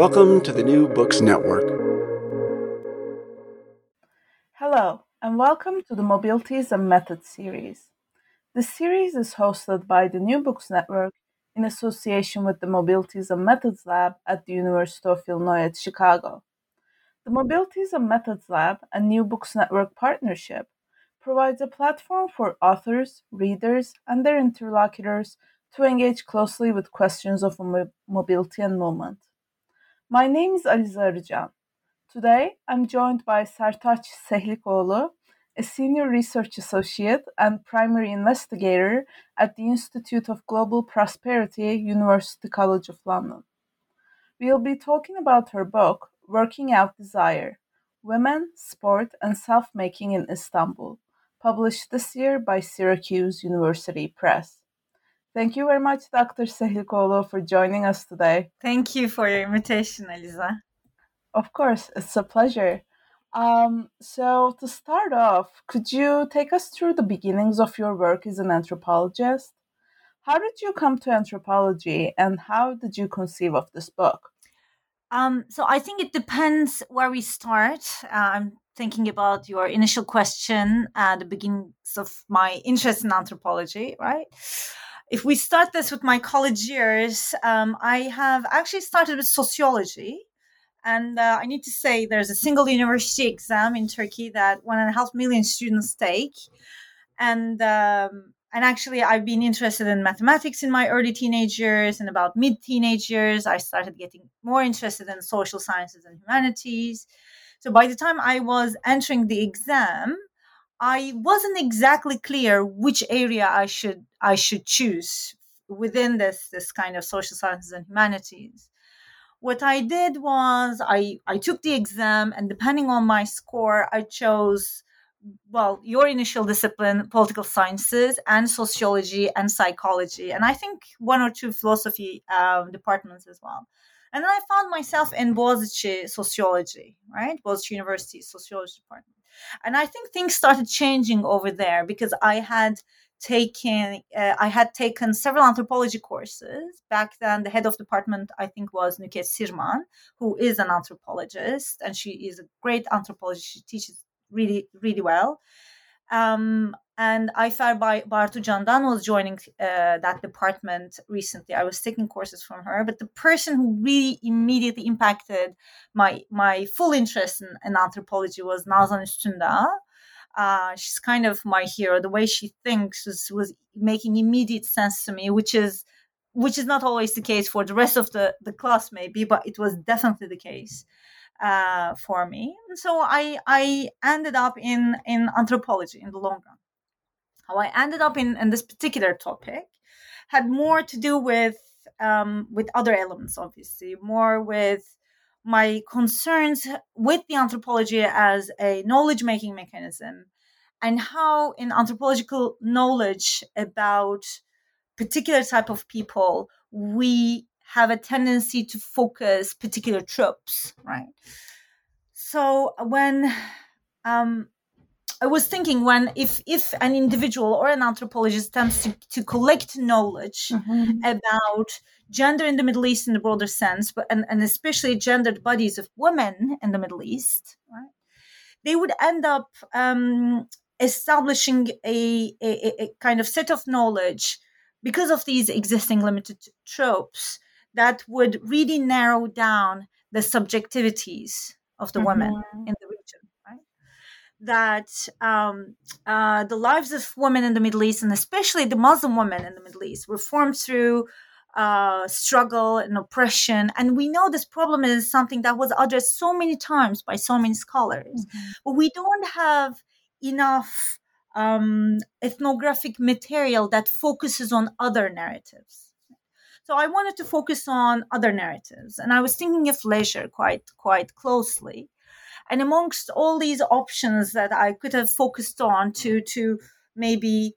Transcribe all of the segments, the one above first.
Welcome to the New Books Network. Hello, and welcome to the Mobilities and Methods series. The series is hosted by the New Books Network in association with the Mobilities and Methods Lab at the University of Illinois at Chicago. The Mobilities and Methods Lab and New Books Network partnership provides a platform for authors, readers, and their interlocutors to engage closely with questions of mobility and movement. My name is Aliza Arıcan. Today, I'm joined by Sertaç Sehlikoğlu, a senior research associate and primary investigator at the Institute of Global Prosperity, University College of London. We'll be talking about her book, Working Out Desire Women, Sport, and Self Making in Istanbul, published this year by Syracuse University Press. Thank you very much, Dr. Sehlikoğlu, for joining us today. Thank you for your invitation, Eliza. Of course, it's a pleasure. Um, so, to start off, could you take us through the beginnings of your work as an anthropologist? How did you come to anthropology and how did you conceive of this book? Um, so, I think it depends where we start. Uh, I'm thinking about your initial question at the beginnings of my interest in anthropology, right? If we start this with my college years, um, I have actually started with sociology. And uh, I need to say there's a single university exam in Turkey that one and a half million students take. And um, and actually, I've been interested in mathematics in my early teenage years, and about mid teenage years, I started getting more interested in social sciences and humanities. So by the time I was entering the exam, I wasn't exactly clear which area I should I should choose within this this kind of social sciences and humanities. What I did was I I took the exam and depending on my score I chose well your initial discipline political sciences and sociology and psychology and I think one or two philosophy um, departments as well. And then I found myself in Boğaziçi sociology, right? Boğaziçi University sociology department. And I think things started changing over there because I had taken uh, I had taken several anthropology courses back then. The head of department I think was Nükhet Sirman, who is an anthropologist, and she is a great anthropologist. She teaches really really well. Um, and Ayfer Bartu Candan was joining uh, that department recently. I was taking courses from her, but the person who really immediately impacted my my full interest in, in anthropology was Nazan Üstündağ. Uh, she's kind of my hero. The way she thinks was, was making immediate sense to me, which is which is not always the case for the rest of the, the class, maybe, but it was definitely the case uh, for me. And so I I ended up in in anthropology in the long run. How I ended up in, in this particular topic had more to do with um, with other elements, obviously, more with my concerns with the anthropology as a knowledge making mechanism and how in anthropological knowledge about particular type of people we have a tendency to focus particular tropes, right? So when um, I was thinking when if if an individual or an anthropologist attempts to, to collect knowledge mm-hmm. about gender in the Middle East in the broader sense, but and, and especially gendered bodies of women in the Middle East, right? They would end up um, establishing a, a, a kind of set of knowledge because of these existing limited tropes that would really narrow down the subjectivities of the mm-hmm. women in the region right that um, uh, the lives of women in the middle east and especially the muslim women in the middle east were formed through uh, struggle and oppression. And we know this problem is something that was addressed so many times by so many scholars, mm-hmm. but we don't have enough um, ethnographic material that focuses on other narratives. So I wanted to focus on other narratives, and I was thinking of leisure quite quite closely. And amongst all these options that I could have focused on to to maybe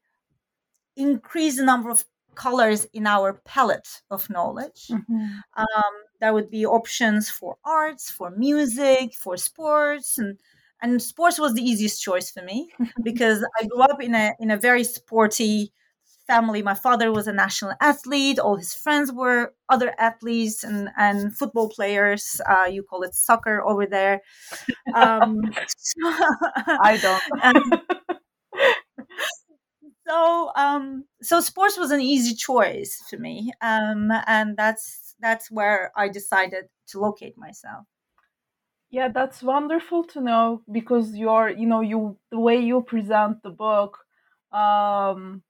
increase the number of colors in our palette of knowledge. Mm-hmm. Um, there would be options for arts, for music, for sports, and and sports was the easiest choice for me because I grew up in a in a very sporty family. My father was a national athlete. All his friends were other athletes and and football players. Uh, you call it soccer over there. Um, I don't. so um, so sports was an easy choice for me, um, and that's that's where I decided to locate myself. Yeah, that's wonderful to know because you're, you know, you the way you present the book um,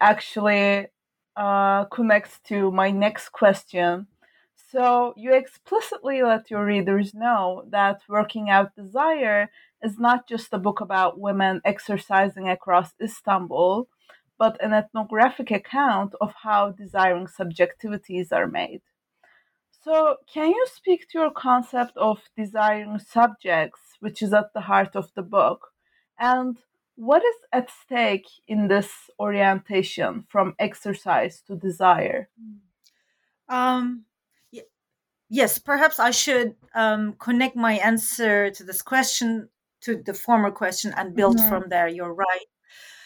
actually uh, connects to my next question. So you explicitly let your readers know that Working Out Desire is not just a book about women exercising across Istanbul, but an ethnographic account of how desiring subjectivities are made. So, can you speak to your concept of desiring subjects, which is at the heart of the book, and what is at stake in this orientation from exercise to desire? Um, yes, perhaps I should um, connect my answer to this question to the former question and build mm-hmm. from there. You're right.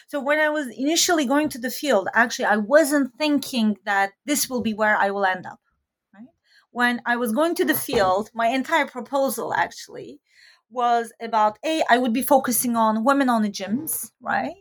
So when I was initially going to the field, actually, I wasn't thinking that this will be where I will end up when I was going to the field, my entire proposal actually was about a I would be focusing on women on the gyms, right?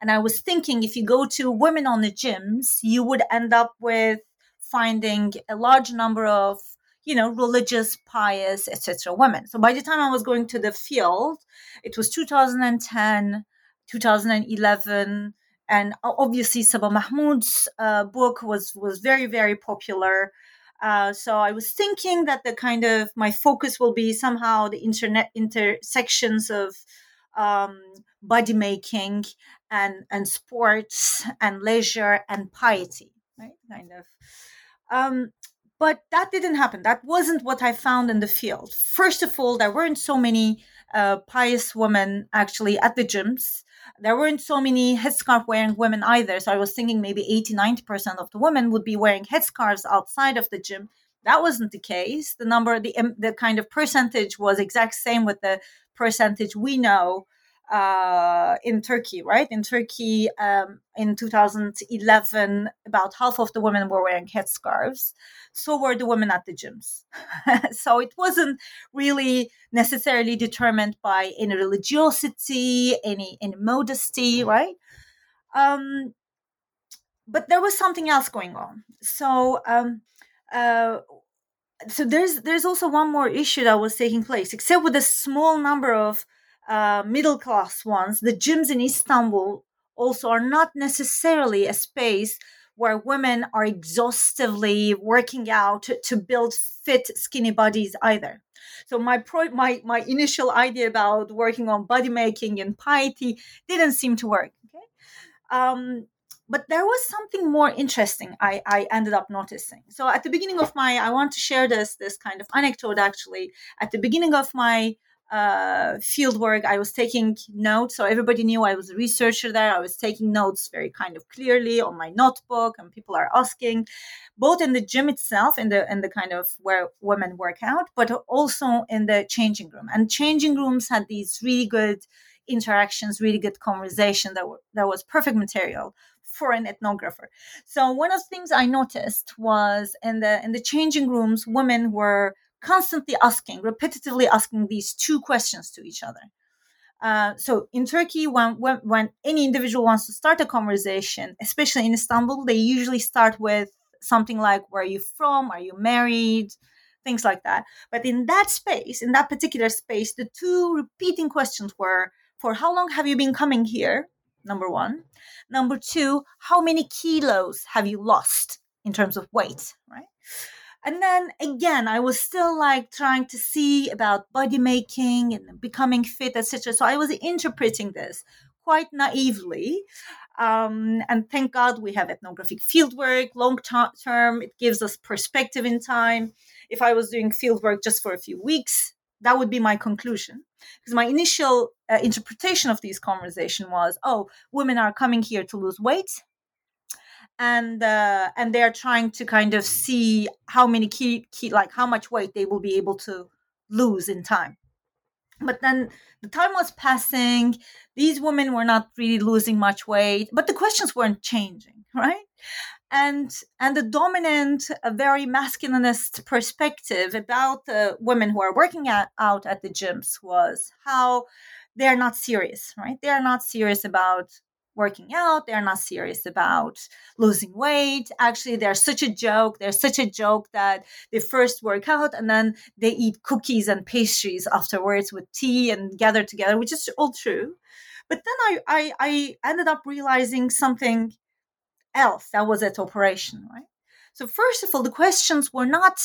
And I was thinking if you go to women on the gyms, you would end up with finding a large number of you know religious pious etc women so by the time i was going to the field it was 2010 2011 and obviously Saba Mahmood's uh, book was was very very popular uh, so I was thinking that the kind of my focus will be somehow the internet intersections of um, body making and and sports and leisure and piety, right? Kind of. Um, but that didn't happen. That wasn't what I found in the field. First of all, there weren't so many uh, pious women actually at the gyms there weren't so many headscarf wearing women either. So I was thinking maybe 80, 90% of the women would be wearing headscarves outside of the gym. That wasn't the case. The number, the, the kind of percentage was exact same with the percentage we know uh, in Turkey, right? In Turkey, um, in 2011, about half of the women were wearing headscarves. So were the women at the gyms. so it wasn't really necessarily determined by any religiosity, any any modesty, right? Um, but there was something else going on. So. Um, uh, so there's there's also one more issue that was taking place except with a small number of uh, middle class ones, the gyms in Istanbul also are not necessarily a space where women are exhaustively working out to, build fit, skinny bodies either. So my pro- my my initial idea about working on body making and piety didn't seem to work. Okay, um, but there was something more interesting I, I ended up noticing. So at the beginning of my, I want to share this this kind of anecdote actually. At the beginning of my uh, field work. I was taking notes, so everybody knew I was a researcher there. I was taking notes very kind of clearly on my notebook, and people are asking, both in the gym itself, in the in the kind of where women work out, but also in the changing room. And changing rooms had these really good interactions, really good conversation that were, that was perfect material for an ethnographer. So one of the things I noticed was in the in the changing rooms, women were constantly asking, repetitively asking these two questions to each other. Uh, so in Turkey, when, when when any individual wants to start a conversation, especially in Istanbul, they usually start with something like, "Where are you from? Are you married?" Things like that. But in that space, in that particular space, the two repeating questions were, "For how long have you been coming here?" Number one. Number two, how many kilos have you lost in terms of weight? Right and then again i was still like trying to see about body making and becoming fit etc so i was interpreting this quite naively um, and thank god we have ethnographic fieldwork long term it gives us perspective in time. If i was doing fieldwork just for a few weeks that would be my conclusion. Because my initial uh, interpretation of these conversation was oh women are coming here to lose weight and uh, and they're trying to kind of see how many key, key like how much weight they will be able to lose in time. But then the time was passing. These women were not really losing much weight but the questions weren't changing right? And and the dominant a very masculinist perspective about the women who are working at, out at the gyms was how they're not serious right? They are not serious about working out. They're not serious about losing weight. Actually, they're such a joke. They're such a joke that they first work out and then they eat cookies and pastries afterwards with tea and gather together, which is all true. But then I, I, I ended up realizing something else that was at operation, right? So first of all, the questions were not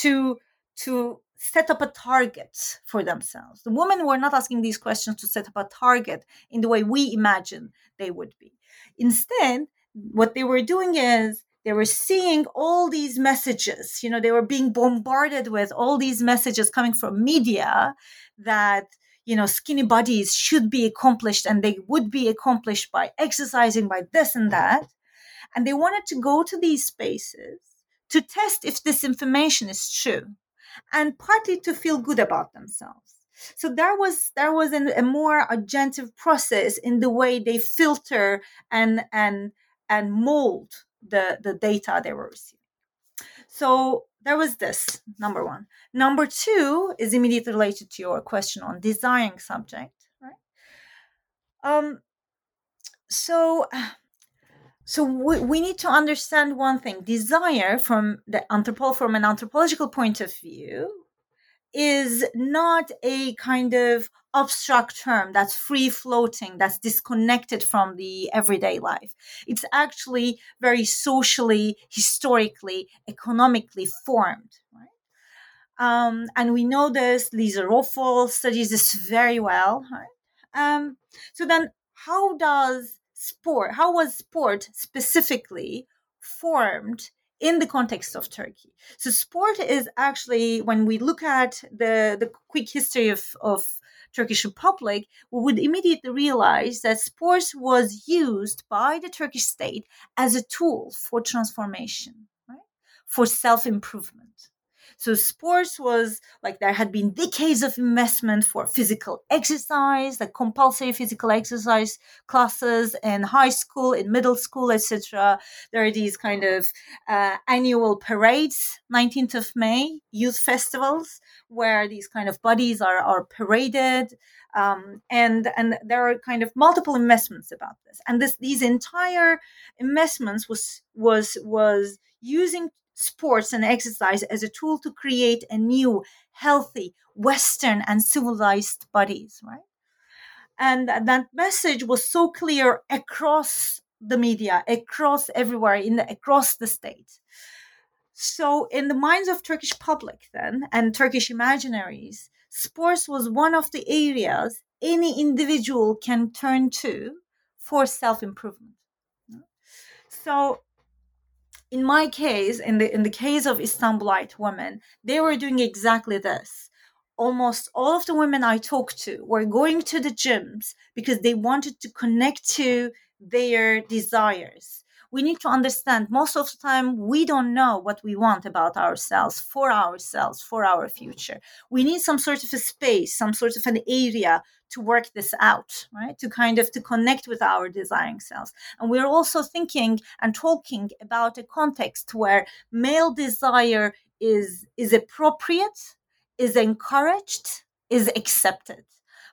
to to set up a target for themselves. The women were not asking these questions to set up a target in the way we imagine they would be. Instead, what they were doing is they were seeing all these messages, you know, they were being bombarded with all these messages coming from media that you know skinny bodies should be accomplished and they would be accomplished by exercising by this and that and they wanted to go to these spaces to test if this information is true and partly to feel good about themselves. So there was there was an, a more agentive process in the way they filter and and and mold the the data they were receiving. So there was this number one. Number two is immediately related to your question on desiring subject, right? Um, so so we, we need to understand one thing. Desire from the anthropo from an anthropological point of view is not a kind of abstract term that's free floating that's disconnected from the everyday life. It's actually very socially historically economically formed right? Um, and we know this Lisa Rofel studies this very well right? Um, so then how does sport, how was sport specifically formed in the context of Turkey? So sport is actually, when we look at the, the quick history of, of Turkish Republic, we would immediately realize that sports was used by the Turkish state as a tool for transformation, right? For self-improvement. So sports was like there had been decades of investment for physical exercise, like compulsory physical exercise classes in high school, in middle school, etc. There are these kind of uh, annual parades, 19th of May, youth festivals, where these kind of bodies are, are paraded. Um, and and there are kind of multiple investments about this and this these entire investments was was was using sports and exercise as a tool to create a new, healthy, Western and civilized bodies, right? And that message was so clear across the media, across everywhere, in the, across the state. So, in the minds of Turkish public then and Turkish imaginaries, sports was one of the areas any individual can turn to for self improvement. So, in my case, in the in the case of Istanbulite women, they were doing exactly this. almost all of the women I talked to were going to the gyms because they wanted to connect to their desires. We need to understand most of the time we don't know what we want about ourselves, for ourselves, for our future. We need some sort of a space, some sort of an area to work this out, right? To kind of to connect with our desiring selves. And we're also thinking and talking about a context where male desire is is appropriate is encouraged, is accepted.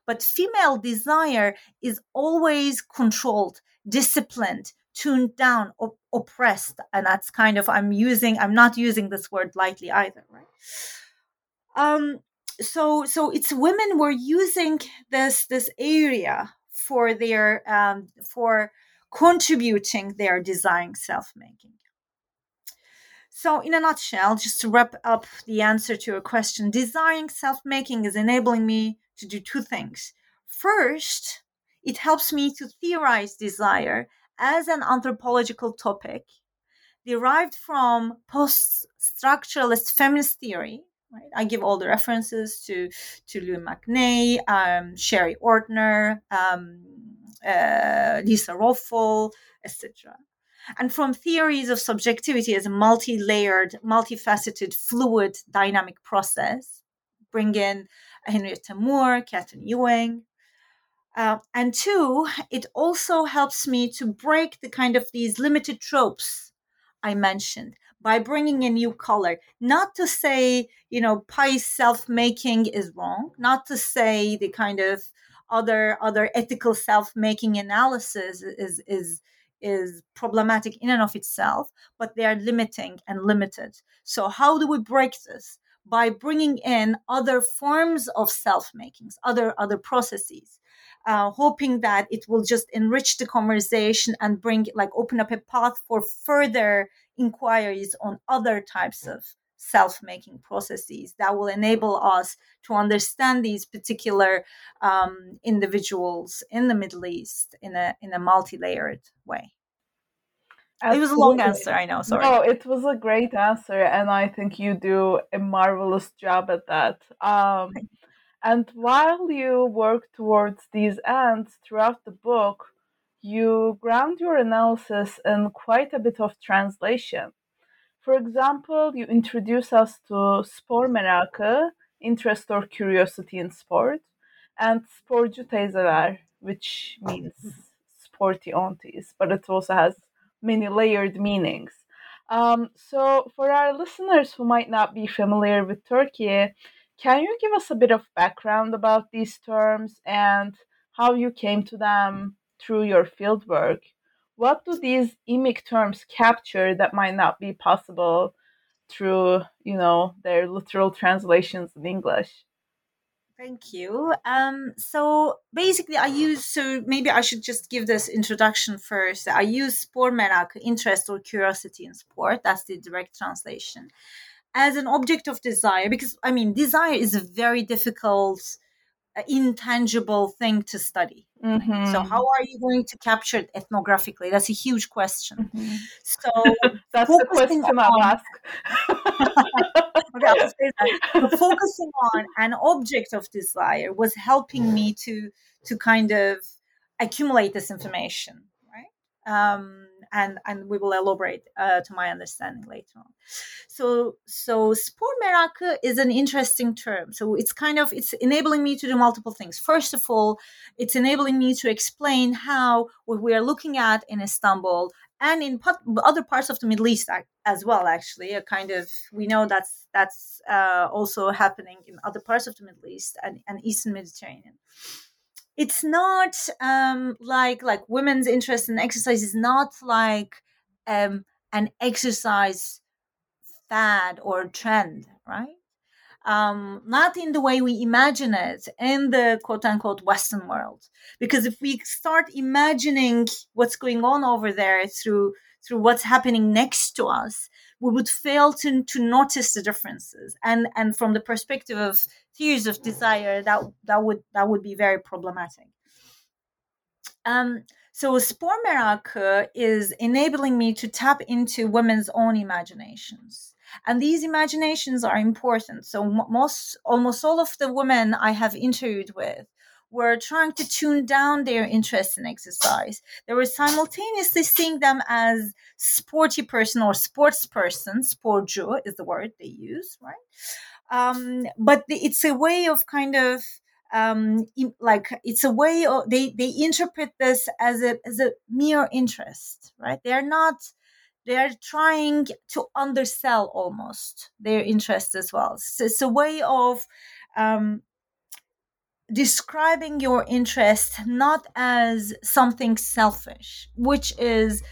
But female desire is always controlled, disciplined, tuned down, op- oppressed. And that's kind of, I'm using, I'm not using this word lightly either, right? Um, so, so it's women were using this, this area for their, um, for contributing their desiring self-making. So, in a nutshell, just to wrap up the answer to your question, desiring self making is enabling me to do two things. First, it helps me to theorize desire as an anthropological topic derived from post structuralist feminist theory. Right? I give all the references to, to Lois McNay, um, Sherry Ortner, um, uh, Lisa Rofel, etc and from theories of subjectivity as a multi-layered, multifaceted, fluid, dynamic process. Bring in Henrietta Moore, Katherine Ewing. Uh, and two, it also helps me to break the kind of these limited tropes I mentioned by bringing a new color. Not to say, you know, pie self-making is wrong. Not to say the kind of other other ethical self-making analysis is is is problematic in and of itself, but they are limiting and limited. So, how do we break this? By bringing in other forms of self makings, other other processes, uh, hoping that it will just enrich the conversation and bring like open up a path for further inquiries on other types of self making processes that will enable us to understand these particular um, individuals in the Middle East in a, in a multi layered way. Absolutely. It was a long answer, I know. Sorry. No, it was a great answer, and I think you do a marvelous job at that. Um, and while you work towards these ends throughout the book, you ground your analysis in quite a bit of translation. For example, you introduce us to spor merakı, interest or curiosity in sport, and sporcu which means sporty aunties, but it also has many layered meanings. Um, so, for our listeners who might not be familiar with Turkey, can you give us a bit of background about these terms and how you came to them through your fieldwork? what do these emic terms capture that might not be possible through you know their literal translations in english thank you um, so basically i use so maybe i should just give this introduction first i use spor merakı interest or curiosity in sport that's the direct translation as an object of desire because i mean desire is a very difficult intangible thing to study. Mm-hmm. So how are you going to capture it ethnographically? That's a huge question. Mm-hmm. So that's the question on, I'll ask. okay, focusing on an object of desire was helping me to to kind of accumulate this information, right? Um, and and we will elaborate uh, to my understanding later on. So so spor merakı is an interesting term. So it's kind of it's enabling me to do multiple things. First of all, it's enabling me to explain how what we are looking at in Istanbul and in other parts of the Middle East as well. Actually, a kind of we know that's that's uh, also happening in other parts of the Middle East and, and Eastern Mediterranean it's not um, like like women's interest in exercise is not like um, an exercise fad or trend, right? Um, not in the way we imagine it in the quote unquote Western world. Because if we start imagining what's going on over there through through what's happening next to us, we would fail to, to notice the differences. And and from the perspective of theories of desire, that that would that would be very problematic. Um, so spor merakı is enabling me to tap into women's own imaginations and these imaginations are important so most almost all of the women i have interviewed with were trying to tune down their interest in exercise. They were simultaneously seeing them as sporty person or sports person, sporcu is the word they use, right? Um, but the, it's a way of kind of um, in, like it's a way of they they interpret this as a as a mere interest, right? They're not they're trying to undersell almost their interest as well. So it's a way of um, describing your interest not as something selfish, which is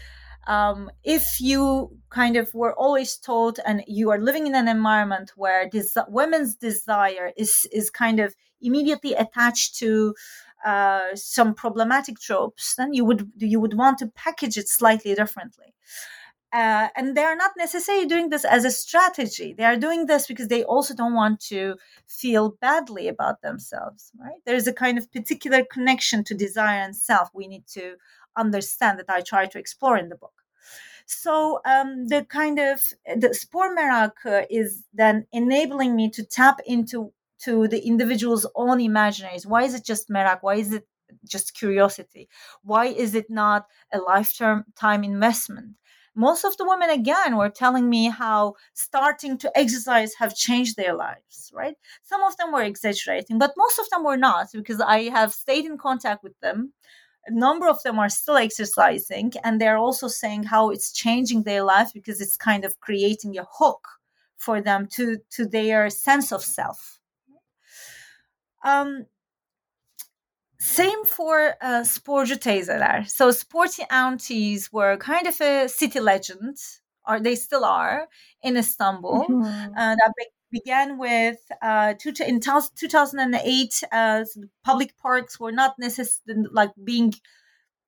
um, if you kind of were always told and you are living in an environment where this women's desire is is kind of immediately attached to uh, some problematic tropes, then you would you would want to package it slightly differently. Uh, and they're not necessarily doing this as a strategy. They are doing this because they also don't want to feel badly about themselves, right? There's a kind of particular connection to desire and self we need to understand that I try to explore in the book. So um, the kind of the spor merakı is then enabling me to tap into to the individual's own imaginaries. Why is it just merak? Why is it just curiosity? Why is it not a lifetime time investment? Most of the women again were telling me how starting to exercise have changed their lives right? Some of them were exaggerating but most of them were not because i have stayed in contact with them. A number of them are still exercising and they're also saying how it's changing their life because it's kind of creating a hook for them to to their sense of self. Um, same for uh, sporcu teyzeler. So sporty aunties were kind of a city legend, or they still are in Istanbul. Mm-hmm. Uh, that be- began with uh, two, in 2008. Uh, public parks were not necessarily like being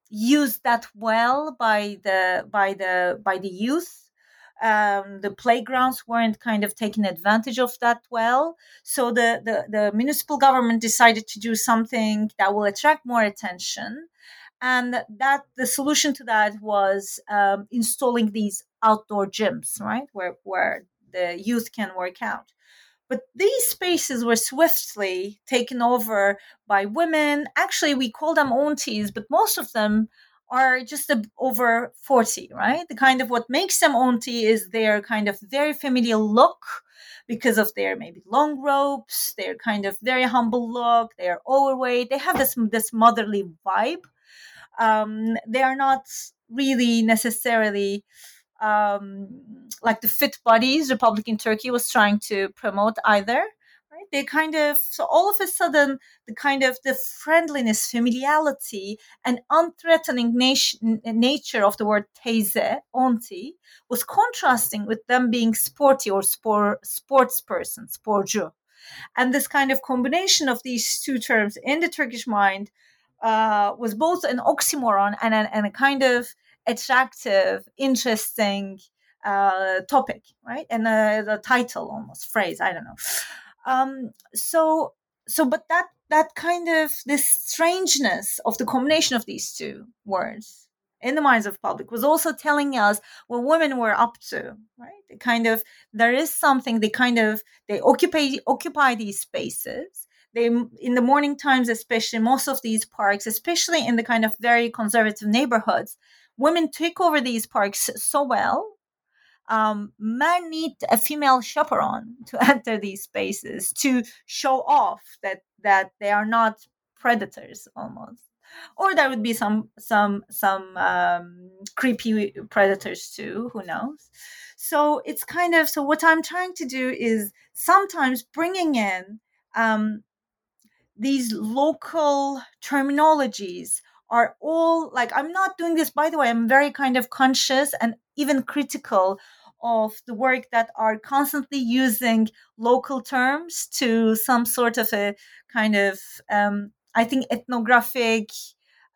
used that well by the by the by the youth um, the playgrounds weren't kind of taking advantage of that well. So the, the, the municipal government decided to do something that will attract more attention. And that the solution to that was um, installing these outdoor gyms, right, where where the youth can work out. But these spaces were swiftly taken over by women. Actually, we call them aunties, but most of them are just over 40, right? The kind of what makes them auntie is their kind of very familiar look because of their maybe long ropes, their kind of very humble look, they are overweight, they have this, this motherly vibe. Um, they are not really necessarily um, like the fit bodies Republican Turkey was trying to promote either they kind of so all of a sudden the kind of the friendliness familiarity and unthreatening nation, nature of the word teyze auntie was contrasting with them being sporty or sport, sports person sporcu and this kind of combination of these two terms in the turkish mind uh, was both an oxymoron and, an, and a kind of attractive interesting uh, topic, right? And uh, the title, almost phrase, I don't know um, so so but that that kind of this strangeness of the combination of these two words in the minds of public was also telling us what women were up to right? They kind of there is something they kind of they occupy occupy these spaces. They in the morning times especially most of these parks especially in the kind of very conservative neighborhoods women take over these parks so well um, men need a female chaperone to enter these spaces to show off that that they are not predators almost. Or there would be some some some um, creepy predators too who knows? So it's kind of so what i'm trying to do is sometimes bringing in um, these local terminologies are all like i'm not doing this by the way i'm very kind of conscious and even critical of the work that are constantly using local terms to some sort of a kind of um, i think ethnographic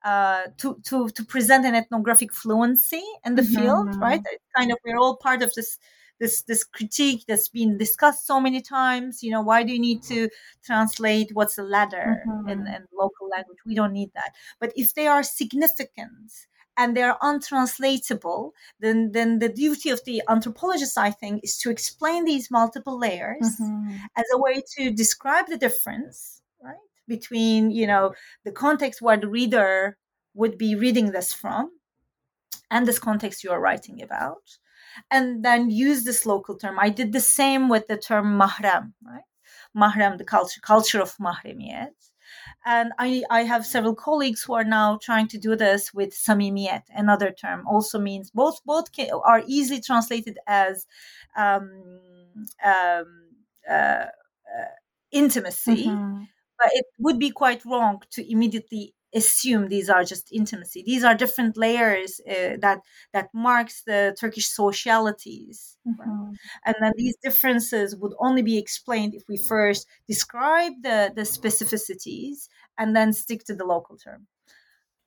uh, to, to to present an ethnographic fluency in the mm-hmm. field right kind of we're all part of this this this critique that's been discussed so many times you know why do you need to translate what's the ladder mm-hmm. in, in local language we don't need that but if they are significant and they're untranslatable, then then the duty of the anthropologist, I think, is to explain these multiple layers mm-hmm. as a way to describe the difference, right, between you know the context where the reader would be reading this from and this context you are writing about and then use this local term. I did the same with the term mahrem, right? Mahrem the culture culture of mahremiyet and I, I have several colleagues who are now trying to do this with samimiyet another term also means both both are easily translated as um, um, uh, uh, intimacy mm-hmm. but it would be quite wrong to immediately assume these are just intimacy. These are different layers uh, that that marks the Turkish socialities, mm-hmm. right? and then these differences would only be explained if we first describe the the specificities and then stick to the local term.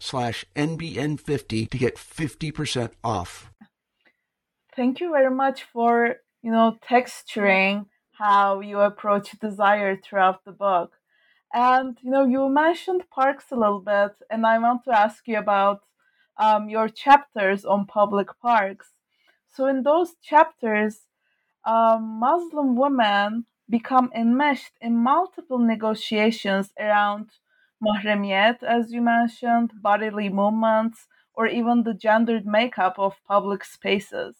slash NBN50 to get 50% off. Thank you very much for, you know, texturing how you approach desire throughout the book. And, you know, you mentioned parks a little bit, and I want to ask you about um, your chapters on public parks. So, in those chapters, um, Muslim women become enmeshed in multiple negotiations around mahremiyet, as you mentioned, bodily movements, or even the gendered makeup of public spaces.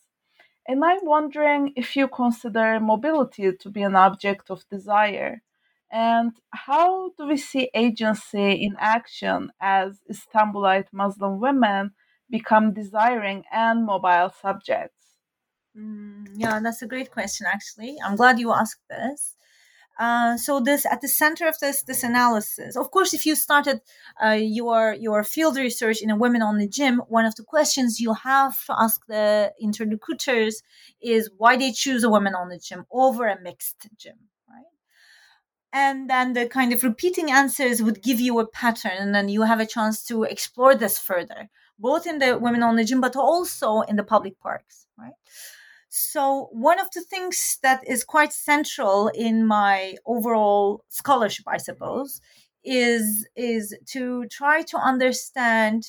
And I'm wondering if you consider mobility to be an object of desire. And how do we see agency in action as Istanbulite Muslim women become desiring and mobile subjects? Mm, yeah, that's a great question, actually. I'm glad you asked this. Uh, so this at the center of this this analysis of course if you started uh, your your field research in a women only gym one of the questions you have to ask the interlocutors is why they choose a women only gym over a mixed gym right? And then the kind of repeating answers would give you a pattern and then you have a chance to explore this further both in the women only gym but also in the public parks right so, one of the things that is quite central in my overall scholarship, I suppose, is, is to try to understand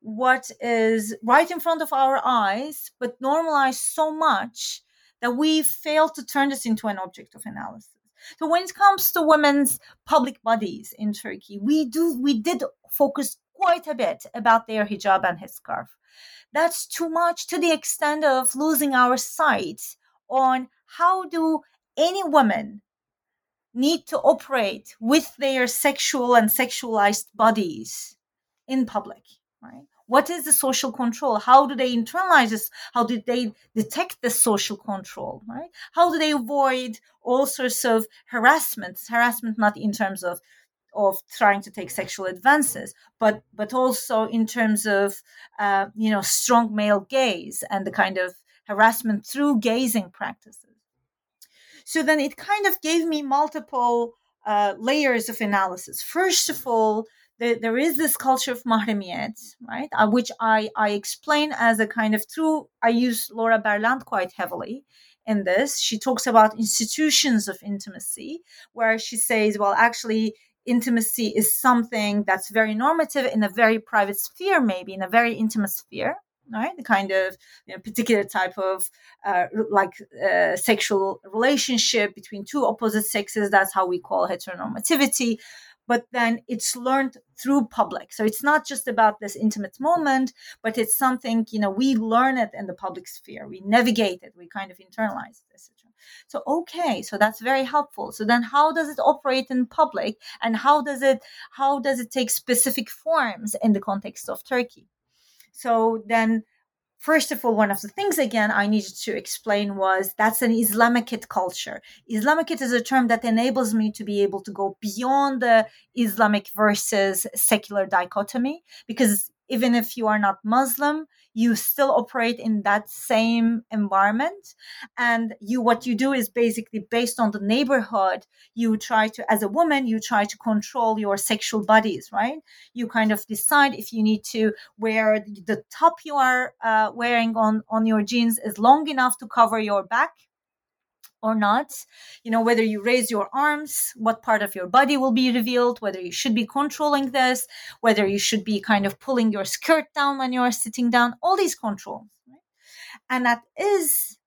what is right in front of our eyes, but normalized so much that we fail to turn this into an object of analysis. So when it comes to women's public bodies in Turkey, we do we did focus quite a bit about their hijab and headscarf that's too much to the extent of losing our sight on how do any women need to operate with their sexual and sexualized bodies in public right? What is the social control? How do they internalize this? How do they detect the social control right? How do they avoid all sorts of harassment harassment not in terms of of trying to take sexual advances, but but also in terms of uh, you know strong male gaze and the kind of harassment through gazing practices. So then it kind of gave me multiple uh, layers of analysis. First of all, the, there is this culture of mahremiyet, right, uh, which I, I explain as a kind of through, I use Lauren Berlant quite heavily in this. She talks about institutions of intimacy, where she says, well, actually, intimacy is something that's very normative in a very private sphere, maybe in a very intimate sphere, right? The kind of you know, particular type of uh, like uh, sexual relationship between two opposite sexes. That's how we call heteronormativity. but then it's learned through public. So it's not just about this intimate moment, but it's something, you know, we learn it in the public sphere. We navigate it. We kind of internalize this. So, okay, so that's very helpful. So then how does it operate in public and how does it, how does it take specific forms in the context of Turkey? So then First of all, one of the things again I needed to explain was that's an Islamicate culture. Islamicate is a term that enables me to be able to go beyond the Islamic versus secular dichotomy because even if you are not Muslim, you still operate in that same environment. And you, what you do is basically based on the neighborhood, you try to, as a woman, you try to control your sexual bodies, right? You kind of decide if you need to wear the top you are uh, wearing on, on your jeans is long enough to cover your back or not you know whether you raise your arms what part of your body will be revealed whether you should be controlling this whether you should be kind of pulling your skirt down when you're sitting down all these controls right? and that is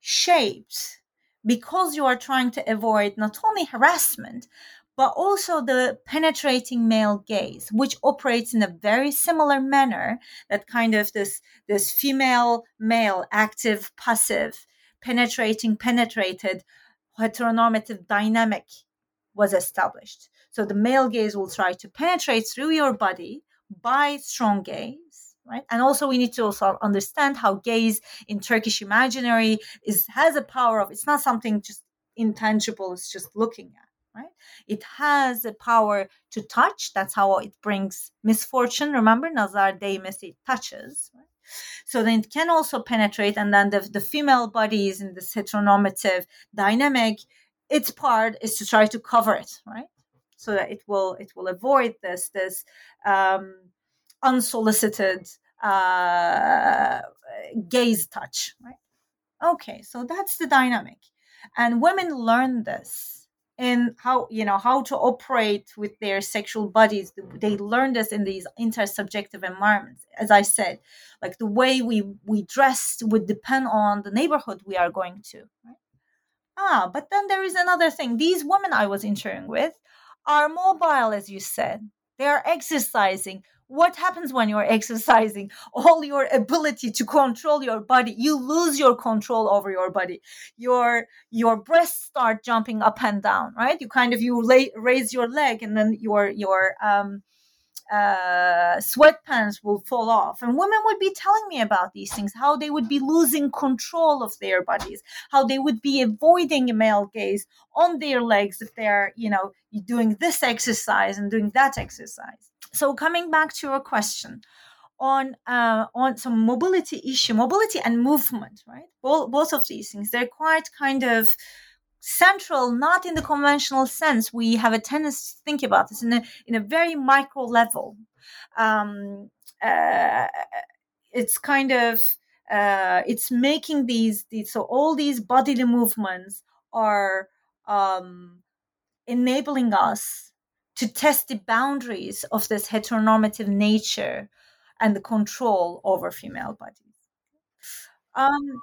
shaped because you are trying to avoid not only harassment but also the penetrating male gaze which operates in a very similar manner that kind of this this female male active passive penetrating, penetrated heteronormative dynamic was established. So the male gaze will try to penetrate through your body by strong gaze, right? And also we need to also understand how gaze in Turkish imaginary is has a power of it's not something just intangible, it's just looking at. Right? It has a power to touch. That's how it brings misfortune. Remember, nazar değmesi, it touches. Right? So then it can also penetrate, and then the, the female body is in this heteronormative dynamic, its part is to try to cover it, right? So that it will it will avoid this this um, unsolicited uh, gaze touch, right? Okay, so that's the dynamic, and women learn this in how you know how to operate with their sexual bodies. They learn this in these intersubjective environments. As i said like the way we we dress would depend on the neighborhood we are going to right? ah but then there is another thing. These women i was interviewing with are mobile as you said. They are exercising what happens when you're exercising? All your ability to control your body you lose your control over your body. Your your breasts start jumping up and down right? You kind of you lay, raise your leg and then your your um uh, sweatpants will fall off. And women would be telling me about these things, how they would be losing control of their bodies, how they would be avoiding male gaze on their legs if they're, you know, doing this exercise and doing that exercise so coming back to your question on uh, on some mobility issue, mobility and movement, right? Both, both of these things, they're quite kind of central, not in the conventional sense. We have a tendency to think about this in a in a very micro level. Um, uh, it's kind of uh, it's making these, these so all these bodily movements are um, enabling us to test the boundaries of this heteronormative nature and the control over female bodies. Um,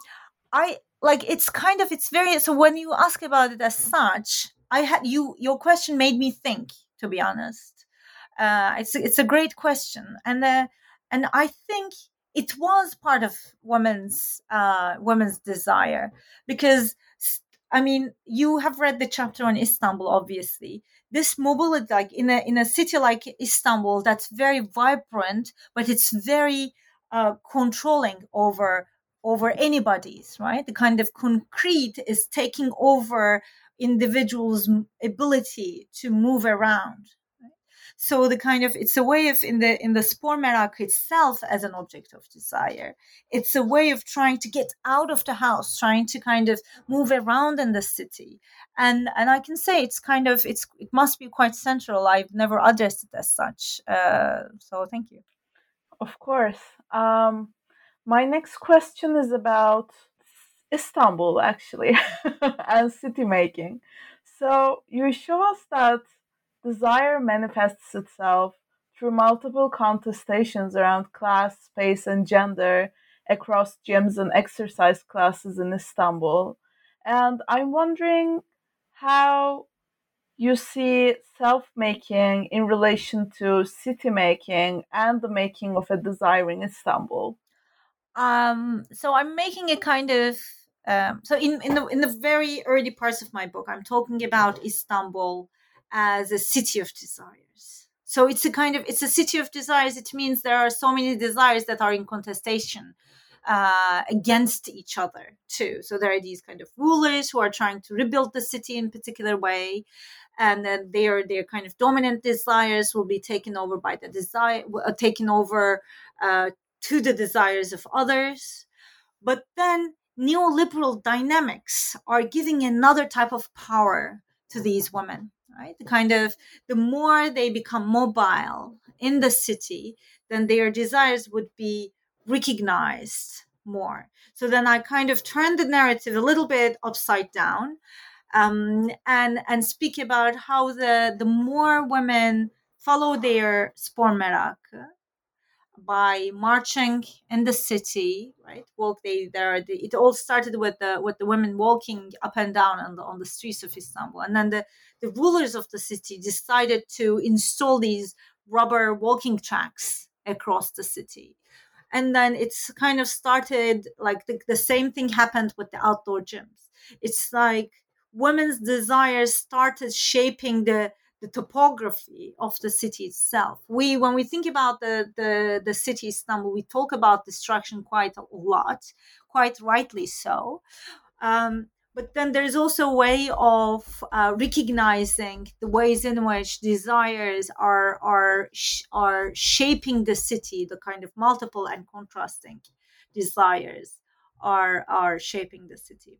I like it's kind of it's very so when you ask about it as such, I had you your question made me think. To be honest, uh, it's it's a great question, and uh, and I think it was part of women's uh, women's desire because I mean, you have read the chapter on Istanbul, obviously. This mobility, like in a in a city like Istanbul, that's very vibrant, but it's very uh, controlling over over anybody's right. The kind of concrete is taking over individuals' ability to move around so the kind of it's a way of in the in the spor merakı itself as an object of desire. It's a way of trying to get out of the house trying to kind of move around in the city. And and i can say it's kind of it's it must be quite central. I've never addressed it as such. Uh, so thank you. Of course. Um, my next question is about istanbul actually and city making. So you show us that Desire manifests itself through multiple contestations around class, space, and gender across gyms and exercise classes in Istanbul. And I'm wondering how you see self making in relation to city making and the making of a desiring Istanbul? Um, so I'm making a kind of um, so in, in the in the very early parts of my book, I'm talking about Istanbul as a city of desires. So it's a kind of it's a city of desires. It means there are so many desires that are in contestation uh, against each other too. So there are these kind of rulers who are trying to rebuild the city in particular way and then their their kind of dominant desires will be taken over by the desire uh, taken over uh, to the desires of others but then neoliberal dynamics are giving another type of power to these women right? The kind of the more they become mobile in the city then their desires would be recognized more. So then i kind of turn the narrative a little bit upside down um, and and speak about how the the more women follow their spor by marching in the city, right? Walk they there. It all started with the with the women walking up and down on the on the streets of Istanbul, and then the the rulers of the city decided to install these rubber walking tracks across the city. And then it's kind of started like the, the same thing happened with the outdoor gyms. It's like women's desires started shaping the the topography of the city itself. We, when we think about the, the, the city Istanbul, we talk about destruction quite a lot, quite rightly so. Um, but then there's also a way of uh, recognizing the ways in which desires are are are shaping the city, the kind of multiple and contrasting desires are are shaping the city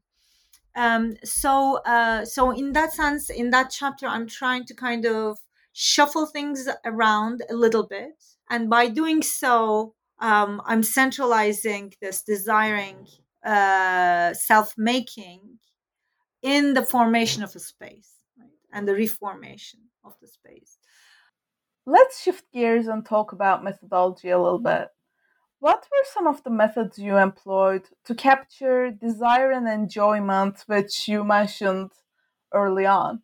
um, so uh, so in that sense in that chapter i'm trying to kind of shuffle things around a little bit and by doing so um, i'm centralizing this desiring uh, self-making in the formation of a space right? and the reformation of the space let's shift gears and talk about methodology a little bit what were some of the methods you employed to capture desire and enjoyment, which you mentioned early on?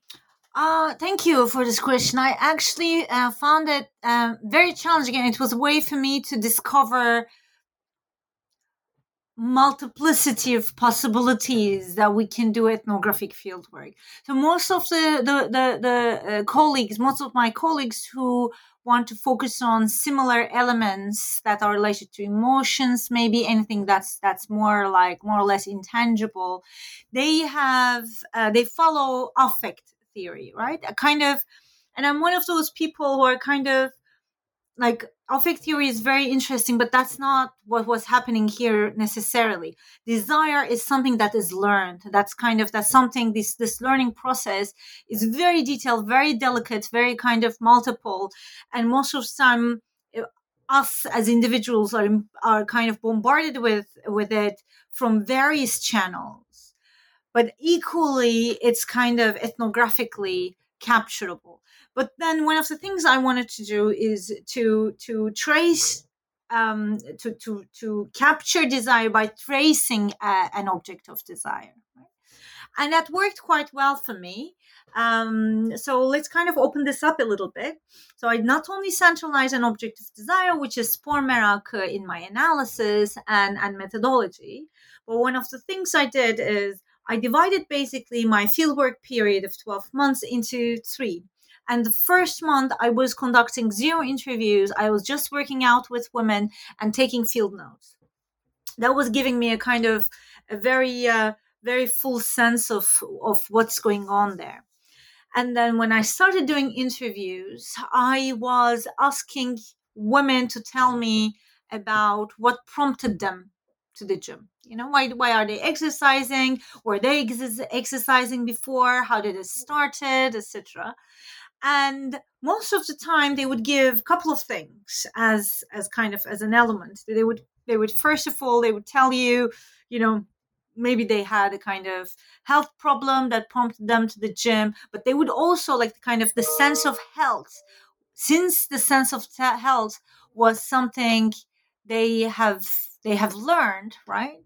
Uh, thank you for this question. I actually uh, found it uh, very challenging, and it was a way for me to discover multiplicity of possibilities that we can do ethnographic fieldwork. So most of the the the, the uh, colleagues, most of my colleagues who want to focus on similar elements that are related to emotions maybe anything that's that's more like more or less intangible they have uh, they follow affect theory right a kind of and i'm one of those people who are kind of like affect theory is very interesting but that's not what was happening here necessarily. Desire is something that is learned. That's kind of that's something this this learning process is very detailed very delicate very kind of multiple. And most of the time uh, us as individuals are are kind of bombarded with with it from various channels. But equally it's kind of ethnographically capturable but then one of the things I wanted to do is to to trace um, to to to capture desire by tracing a, an object of desire, right? and that worked quite well for me. Um, so let's kind of open this up a little bit. So I not only centralize an object of desire, which is spor merakı in my analysis and and methodology, but one of the things I did is I divided basically my fieldwork period of 12 months into three. And the first month, I was conducting zero interviews. I was just working out with women and taking field notes. That was giving me a kind of a very, uh, very full sense of of what's going on there. And then when I started doing interviews, I was asking women to tell me about what prompted them to the gym. You know, why why are they exercising? Were they ex- exercising before? How did it started, etc and most of the time they would give a couple of things as as kind of as an element. They would they would first of all they would tell you you know maybe they had a kind of health problem that prompted them to the gym but they would also like the kind of the sense of health. Since the sense of health was something they have they have learned right?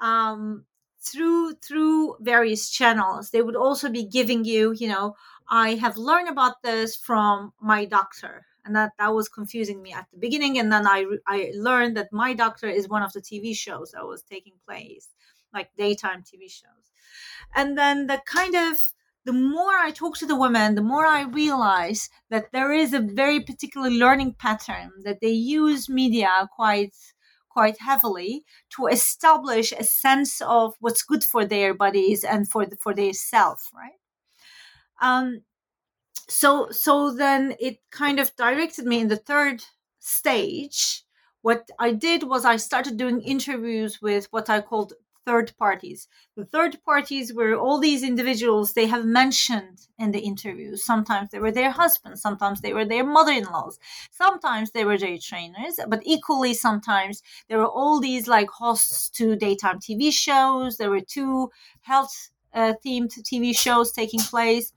Um through through various channels they would also be giving you you know I have learned about this from my doctor, and that that was confusing me at the beginning. And then I I learned that my doctor is one of the TV shows that was taking place, like daytime TV shows. And then the kind of the more I talk to the women, the more I realize that there is a very particular learning pattern that they use media quite quite heavily to establish a sense of what's good for their bodies and for the, for their self, right? Um, so so then it kind of directed me in the third stage. What I did was I started doing interviews with what I called third parties. The third parties were all these individuals they have mentioned in the interviews. Sometimes they were their husbands, sometimes they were their mother in laws, sometimes they were their trainers, but equally sometimes there were all these like hosts to daytime TV shows. There were two health themed TV shows taking place.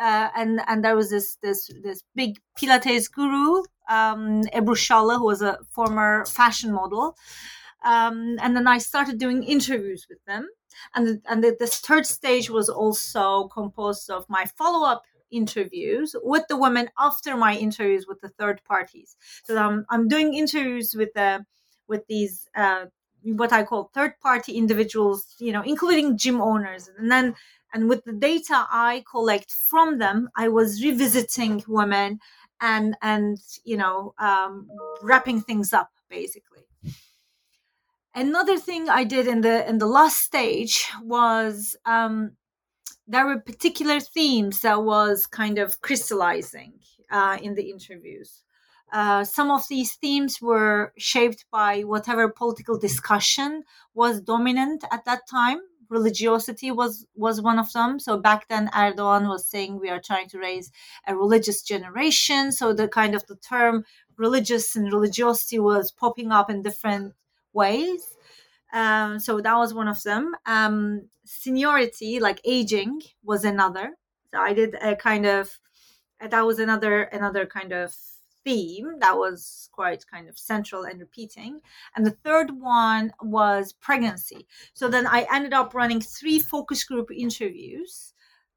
Uh, and and there was this this this big Pilates guru, um, Ebru Şallı, who was a former fashion model, um, and then I started doing interviews with them. And, and the, this third stage was also composed of my follow up interviews with the women after my interviews with the third parties. So I'm, I'm doing interviews with the with these uh, what I call third party individuals, you know, including gym owners, and then and with the data I collect from them, I was revisiting women and and you know um, wrapping things up basically. Another thing i did in the in the last stage was um there were particular themes that was kind of crystallizing uh, in the interviews uh, some of these themes were shaped by whatever political discussion was dominant at that time religiosity was was one of them so back then erdogan was saying we are trying to raise a religious generation so the kind of the term religious and religiosity was popping up in different ways. Um, so that was one of them. Um, seniority, like aging, was another. So I did a kind of that was another another kind of theme that was quite kind of central and repeating. And the third one was pregnancy. So then I ended up running three focus group interviews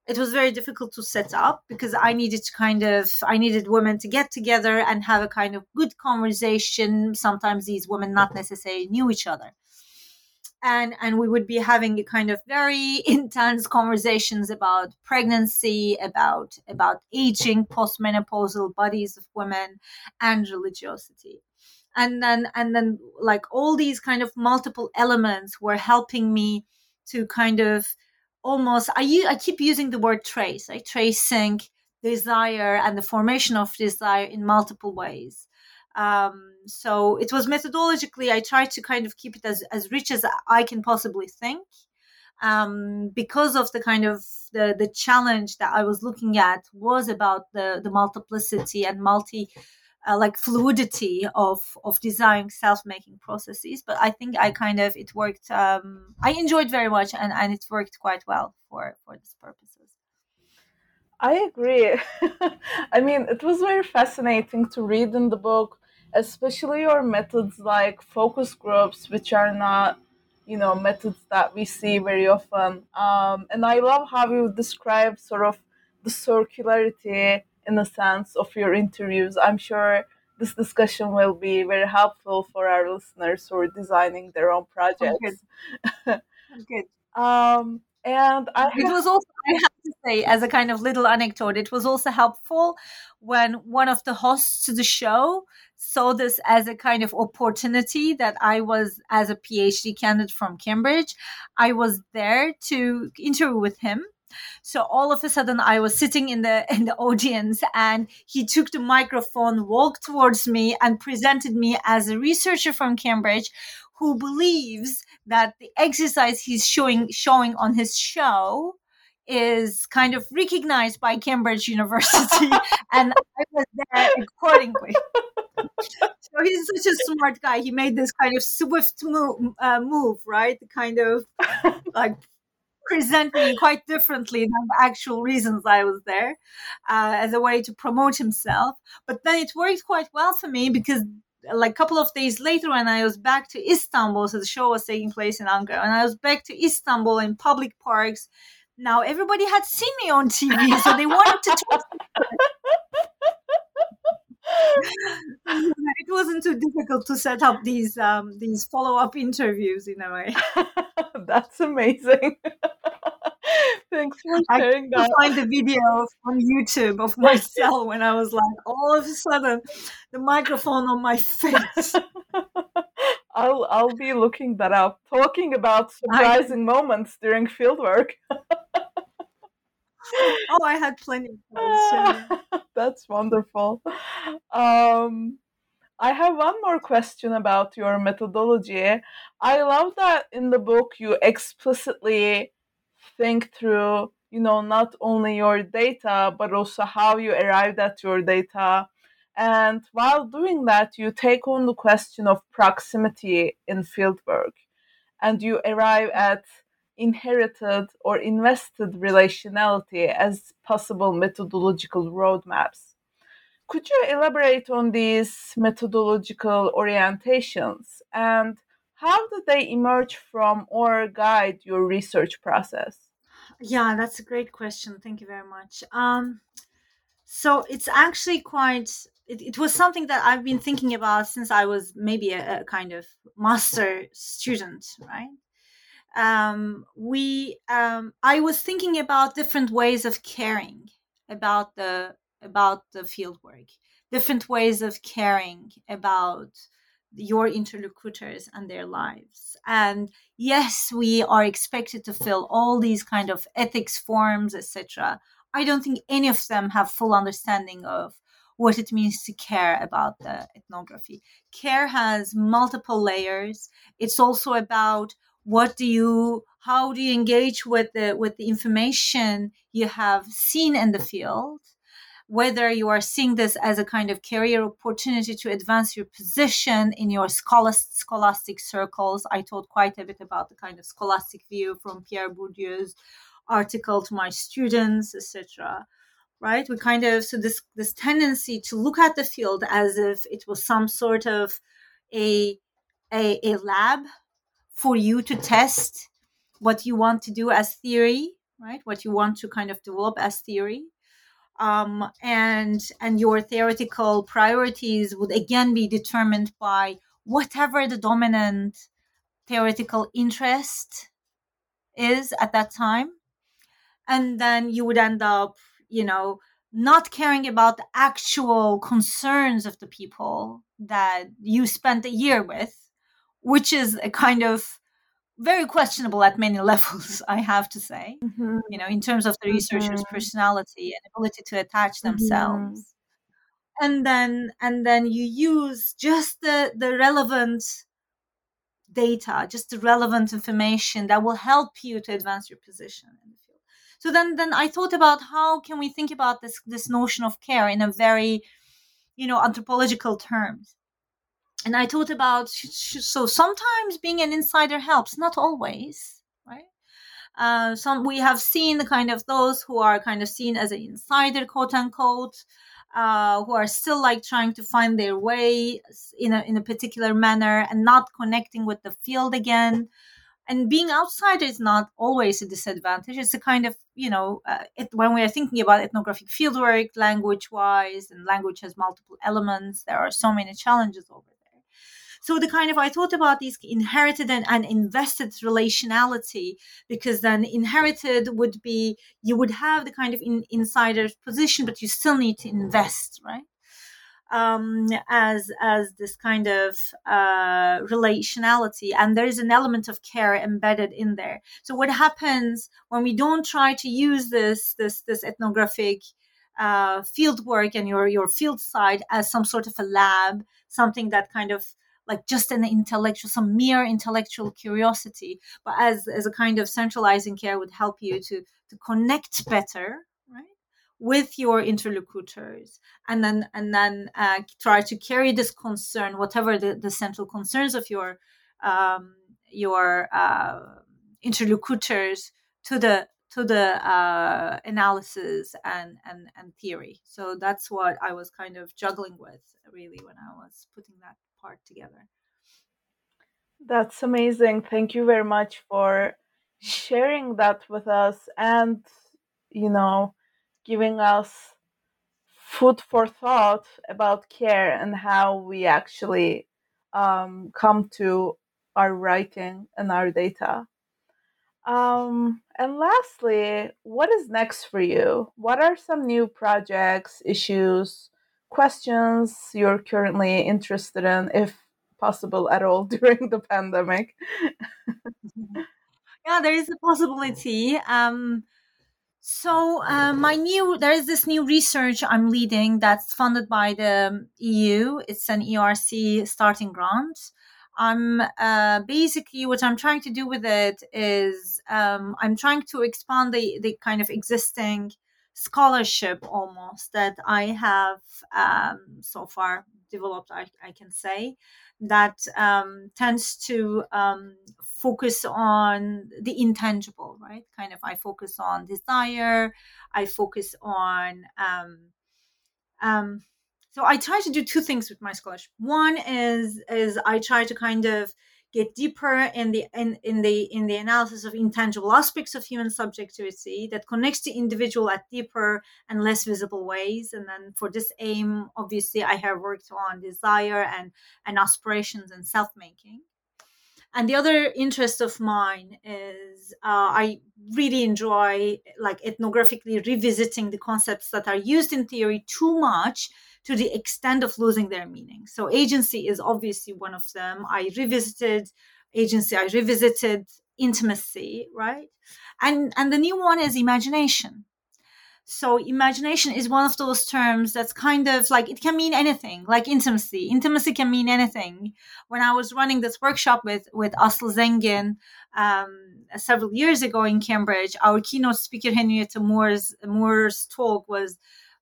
it was very difficult to set up because I needed to kind of I needed women to get together and have a kind of good conversation. Sometimes these women not necessarily knew each other. And and we would be having a kind of very intense conversations about pregnancy, about about aging, postmenopausal bodies of women, and religiosity. And then and then like all these kind of multiple elements were helping me to kind of almost I I keep using the word trace, like tracing desire and the formation of desire in multiple ways. Um, so it was methodologically I tried to kind of keep it as as rich as I can possibly think. Um, because of the kind of the the challenge that I was looking at was about the the multiplicity and multi uh, like fluidity of of designing self-making processes. But i think i kind of it worked um, i enjoyed very much and and it worked quite well for for these purposes. I agree. I mean it was very fascinating to read in the book especially your methods like focus groups which are not you know methods that we see very often um, and i love how you describe sort of the circularity in the sense of your interviews. I'm sure this discussion will be very helpful for our listeners who are designing their own projects. Good. Good. um, and I it was also I have to say as a kind of little anecdote, it was also helpful when one of the hosts to the show saw this as a kind of opportunity that I was as a PhD candidate from Cambridge. I was there to interview with him so all of a sudden I was sitting in the in the audience and he took the microphone, walked towards me and presented me as a researcher from Cambridge who believes that the exercise he's showing showing on his show is kind of recognized by Cambridge University, and I was there accordingly. so he's such a smart guy. He made this kind of swift move, uh, move right? The kind of like presenting quite differently than the actual reasons I was there uh, as a way to promote himself. But then it worked quite well for me because like a couple of days later when I was back to Istanbul, so the show was taking place in Ankara, and I was back to Istanbul in public parks, now everybody had seen me on TV, so they wanted to talk. it wasn't too difficult to set up these um, these follow up interviews in a way. That's amazing. Thanks for sharing I that. find the video on YouTube of myself when I was like, all of a sudden, the microphone on my face. I'll I'll be looking that up. Talking about surprising I, moments during fieldwork. oh, I had plenty. That's wonderful. Um, I have one more question about your methodology. I love that in the book you explicitly think through, you know, not only your data, but also how you arrived at your data. And while doing that, you take on the question of proximity in fieldwork and you arrive at inherited or invested relationality as possible methodological roadmaps. Could you elaborate on these methodological orientations and how did they emerge from or guide your research process? Yeah, that's a great question. Thank you very much. Um, so it's actually quite, it, it, was something that I've been thinking about since I was maybe a, a kind of master student, right? um, we um, I was thinking about different ways of caring about the about the field work, different ways of caring about your interlocutors and their lives. And yes, we are expected to fill all these kind of ethics forms, etc. I don't think any of them have full understanding of what it means to care about the ethnography. Care has multiple layers. It's also about what do you how do you engage with the with the information you have seen in the field whether you are seeing this as a kind of career opportunity to advance your position in your scholastic circles i taught quite a bit about the kind of scholastic view from pierre bourdieu's article to my students etc right we kind of so this this tendency to look at the field as if it was some sort of a a, a lab for you to test what you want to do as theory, right? What you want to kind of develop as theory. Um, and and your theoretical priorities would again be determined by whatever the dominant theoretical interest is at that time and then you would end up you know not caring about the actual concerns of the people that you spent a year with which is a kind of very questionable at many levels, I have to say, mm-hmm. you know, in terms of the researcher's mm-hmm. personality and ability to attach mm-hmm. themselves. Mm-hmm. And then and then you use just the, the relevant data, just the relevant information that will help you to advance your position in the. So then then I thought about how can we think about this this notion of care in a very, you know, anthropological terms and I thought about so sometimes being an insider helps, not always, right? Uh, some we have seen the kind of those who are kind of seen as an insider, quote unquote, uh, who are still like trying to find their way in a in a particular manner and not connecting with the field again. And being outside is not always a disadvantage. It's a kind of you know uh, it, when we are thinking about ethnographic fieldwork, language wise, and language has multiple elements. There are so many challenges over there. so the kind of I thought about these inherited and, and invested relationality because then inherited would be you would have the kind of in, insider position, but you still need to invest, right? Um, as as this kind of uh, relationality, and there is an element of care embedded in there. So what happens when we don't try to use this this this ethnographic uh, field work and your your field side as some sort of a lab, something that kind of like just an intellectual some mere intellectual curiosity but as as a kind of centralizing care would help you to to connect better with your interlocutors and then and then uh, try to carry this concern whatever the, the central concerns of your um, your uh, interlocutors to the to the uh, analysis and, and and theory. So that's what I was kind of juggling with really when I was putting that part together. That's amazing. Thank you very much for sharing that with us and, you know, giving us food for thought about care and how we actually um, come to our writing and our data. Um, and lastly, what is next for you? What are some new projects, issues, questions you're currently interested in, if possible at all, during the pandemic? yeah, there is a possibility. Um, so uh, my new there is this new research I'm leading that's funded by the EU. It's an ERC starting grant. I'm uh, basically what I'm trying to do with it is um, I'm trying to expand the the kind of existing scholarship almost that I have um, so far developed. I, I can say that um, tends to um, focus on the intangible, right? Kind of, I focus on desire, I focus on. Um, um, so I try to do two things with my scholarship. One is is I try to kind of get deeper in the in, in the in the analysis of intangible aspects of human subjectivity that connects the individual at deeper and less visible ways. And then for this aim obviously i have worked on desire and and aspirations and self-making and the other interest of mine is uh, i really enjoy like ethnographically revisiting the concepts that are used in theory too much to the extent of losing their meaning. So agency is obviously one of them. I revisited agency, I revisited intimacy, right? And and the new one is imagination. So imagination is one of those terms that's kind of like it can mean anything, like intimacy. Intimacy can mean anything. When I was running this workshop with with Aslı Zengin um, several years ago in Cambridge, our keynote speaker Henrietta Moore's Moore's talk was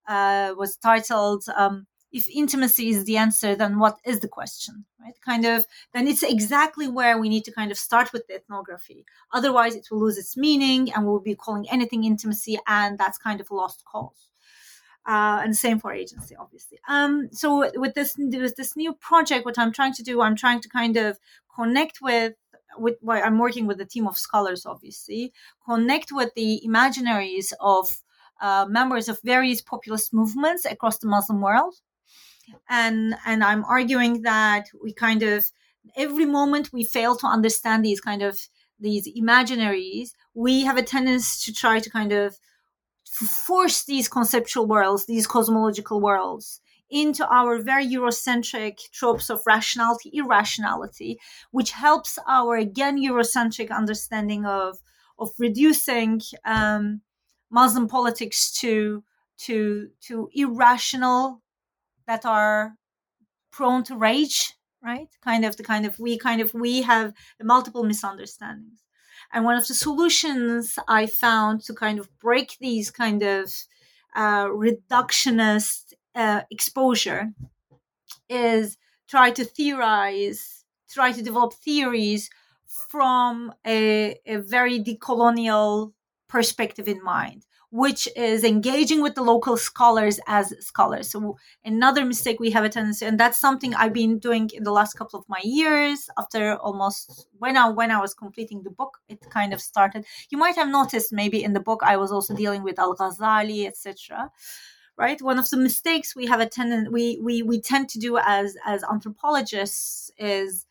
uh, was titled um, if intimacy is the answer then what is the question right? Kind of then it's exactly where we need to kind of start with the ethnography. Otherwise it will lose its meaning and we'll be calling anything intimacy and that's kind of a lost cause. Uh, and same for agency obviously. Um, so with this with this new project what i'm trying to do i'm trying to kind of connect with with well, i'm working with a team of scholars obviously connect with the imaginaries of uh, members of various populist movements across the Muslim world. And, and I'm arguing that we kind of, every moment we fail to understand these kind of, these imaginaries, we have a tendency to try to kind of force these conceptual worlds, these cosmological worlds, into our very Eurocentric tropes of rationality, irrationality, which helps our again Eurocentric understanding of of reducing um, Muslim politics to to to irrational that are prone to rage, right? Kind of the kind of we kind of we have multiple misunderstandings. And one of the solutions I found to kind of break these kind of uh, reductionist uh, exposure is try to theorize, try to develop theories from a, a very decolonial perspective in mind which is engaging with the local scholars as scholars. So another mistake we have a tendency, and that's something I've been doing in the last couple of my years. After almost when I when I was completing the book, it kind of started. You might have noticed maybe in the book I was also dealing with Al Ghazali, etc. Right, one of the mistakes we have a tendency we we we tend to do as as anthropologists is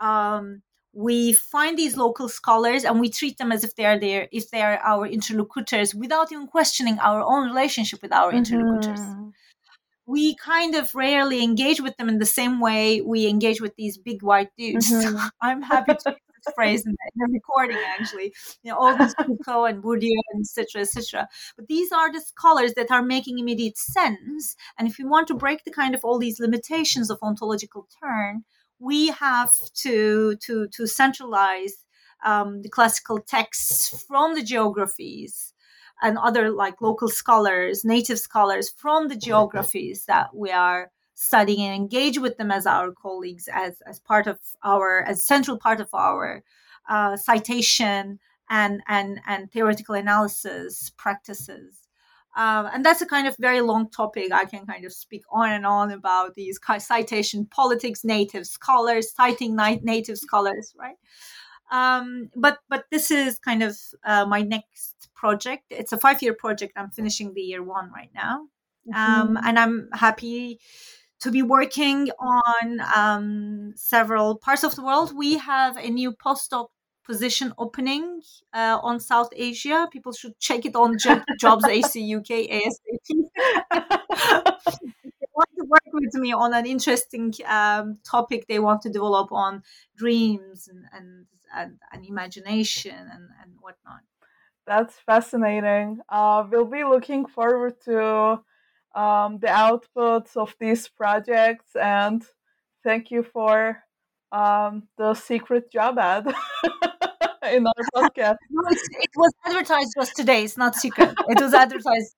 um, we find these local scholars and we treat them as if they are there if they are our interlocutors without even questioning our own relationship with our interlocutors. Mm-hmm. we kind of rarely engage with them in the same way we engage with these big white dudes. Mm-hmm. i'm happy to use this phrase in the, recording actually. You know all these Foucault and Bourdieu and etc etc but these are the scholars that are making immediate sense. And if we want to break the kind of all these limitations of ontological turn we have to to to centralize um, the classical texts from the geographies and other like local scholars, native scholars from the geographies that we are studying and engage with them as our colleagues as as part of our as central part of our uh, citation and and and theoretical analysis practices um, and that's a kind of very long topic. I can kind of speak on and on about these citation politics, native scholars, citing native scholars, right? Um, but but this is kind of uh, my next project. It's a five year project. I'm finishing the year one right now, um, Mhm. and I'm happy to be working on um, several parts of the world. We have a new postdoc position opening uh, on South Asia. People should check it on Job, Jobs AC UK ASAP. They want to work with me on an interesting um, topic they want to develop on dreams and and, and, and imagination and, and whatnot. That's fascinating. Uh, we'll be looking forward to um, the outputs of these projects and thank you for um, the secret job ad in our podcast. No, it's, it was advertised just today. It's not secret. It was advertised.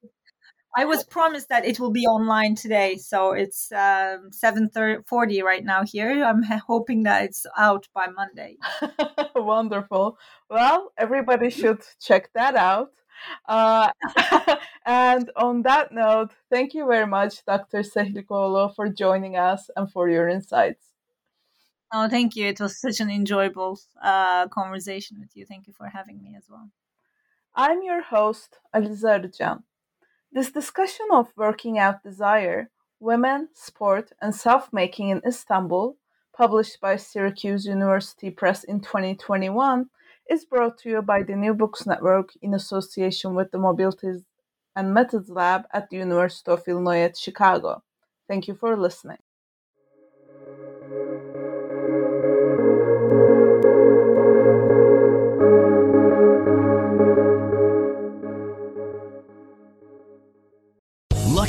I was promised that it will be online today, so it's um, seven forty right now here. I'm hoping that it's out by Monday. Wonderful. Well, everybody should check that out. Uh, and on that note, thank you very much, Dr. Sehlikoglu, for joining us and for your insights. Oh, thank you. It was such an enjoyable uh, conversation with you. Thank you for having me as well. I'm your host, Aliza Arıcan. This discussion of working out desire, women, sport, and self making in Istanbul, published by Syracuse University Press in 2021, is brought to you by the New Books Network in association with the Mobilities and Methods Lab at the University of Illinois at Chicago. Thank you for listening.